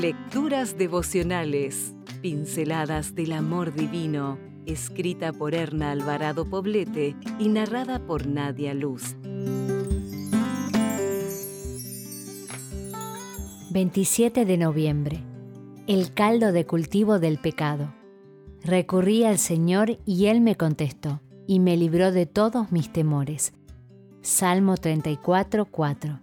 Lecturas devocionales, pinceladas del amor divino, escrita por Erna Alvarado Poblete y narrada por Nadia Luz. 27 de noviembre. El caldo de cultivo del pecado. Recurrí al Señor y Él me contestó y me libró de todos mis temores. Salmo 34, 4.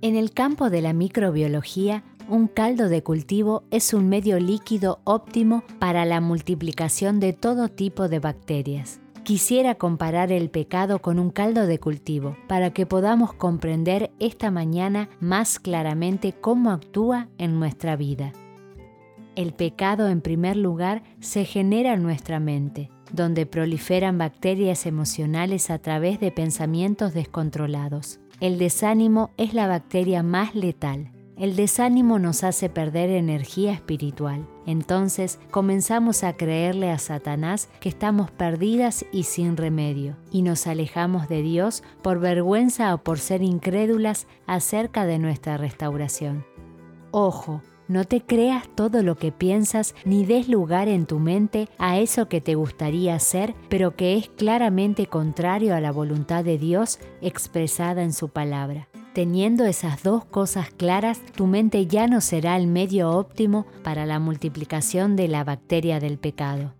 En el campo de la microbiología, un caldo de cultivo es un medio líquido óptimo para la multiplicación de todo tipo de bacterias. Quisiera comparar el pecado con un caldo de cultivo para que podamos comprender esta mañana más claramente cómo actúa en nuestra vida. El pecado, en primer lugar, se genera en nuestra mente, donde proliferan bacterias emocionales a través de pensamientos descontrolados. El desánimo es la bacteria más letal. El desánimo nos hace perder energía espiritual. Entonces comenzamos a creerle a Satanás que estamos perdidas y sin remedio, y nos alejamos de Dios por vergüenza o por ser incrédulas acerca de nuestra restauración. Ojo, no te creas todo lo que piensas ni des lugar en tu mente a eso que te gustaría hacer, pero que es claramente contrario a la voluntad de Dios expresada en su palabra. Teniendo esas dos cosas claras, tu mente ya no será el medio óptimo para la multiplicación de la bacteria del pecado.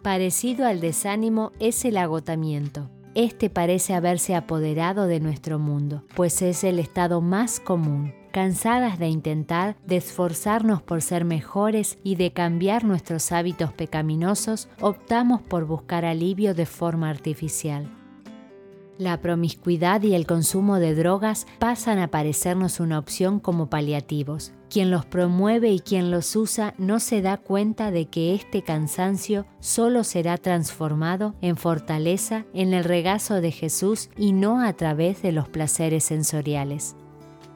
Parecido al desánimo es el agotamiento. Este parece haberse apoderado de nuestro mundo, pues es el estado más común. Cansadas de intentar, de esforzarnos por ser mejores y de cambiar nuestros hábitos pecaminosos, optamos por buscar alivio de forma artificial. La promiscuidad y el consumo de drogas pasan a parecernos una opción como paliativos. Quien los promueve y quien los usa no se da cuenta de que este cansancio solo será transformado en fortaleza en el regazo de Jesús y no a través de los placeres sensoriales.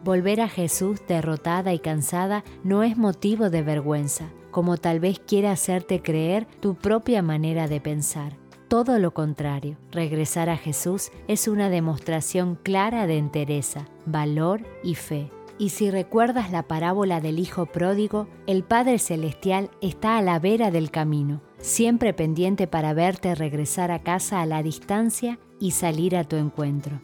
Volver a Jesús derrotada y cansada no es motivo de vergüenza, como tal vez quiera hacerte creer tu propia manera de pensar. Todo lo contrario, regresar a Jesús es una demostración clara de entereza, valor y fe. Y si recuerdas la parábola del Hijo Pródigo, el Padre Celestial está a la vera del camino, siempre pendiente para verte regresar a casa a la distancia y salir a tu encuentro.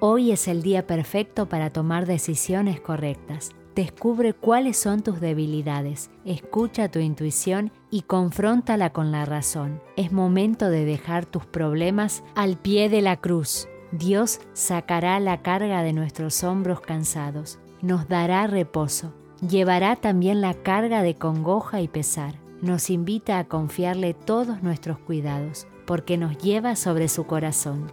Hoy es el día perfecto para tomar decisiones correctas. Descubre cuáles son tus debilidades, escucha tu intuición y confróntala con la razón. Es momento de dejar tus problemas al pie de la cruz. Dios sacará la carga de nuestros hombros cansados, nos dará reposo, llevará también la carga de congoja y pesar. Nos invita a confiarle todos nuestros cuidados, porque nos lleva sobre su corazón.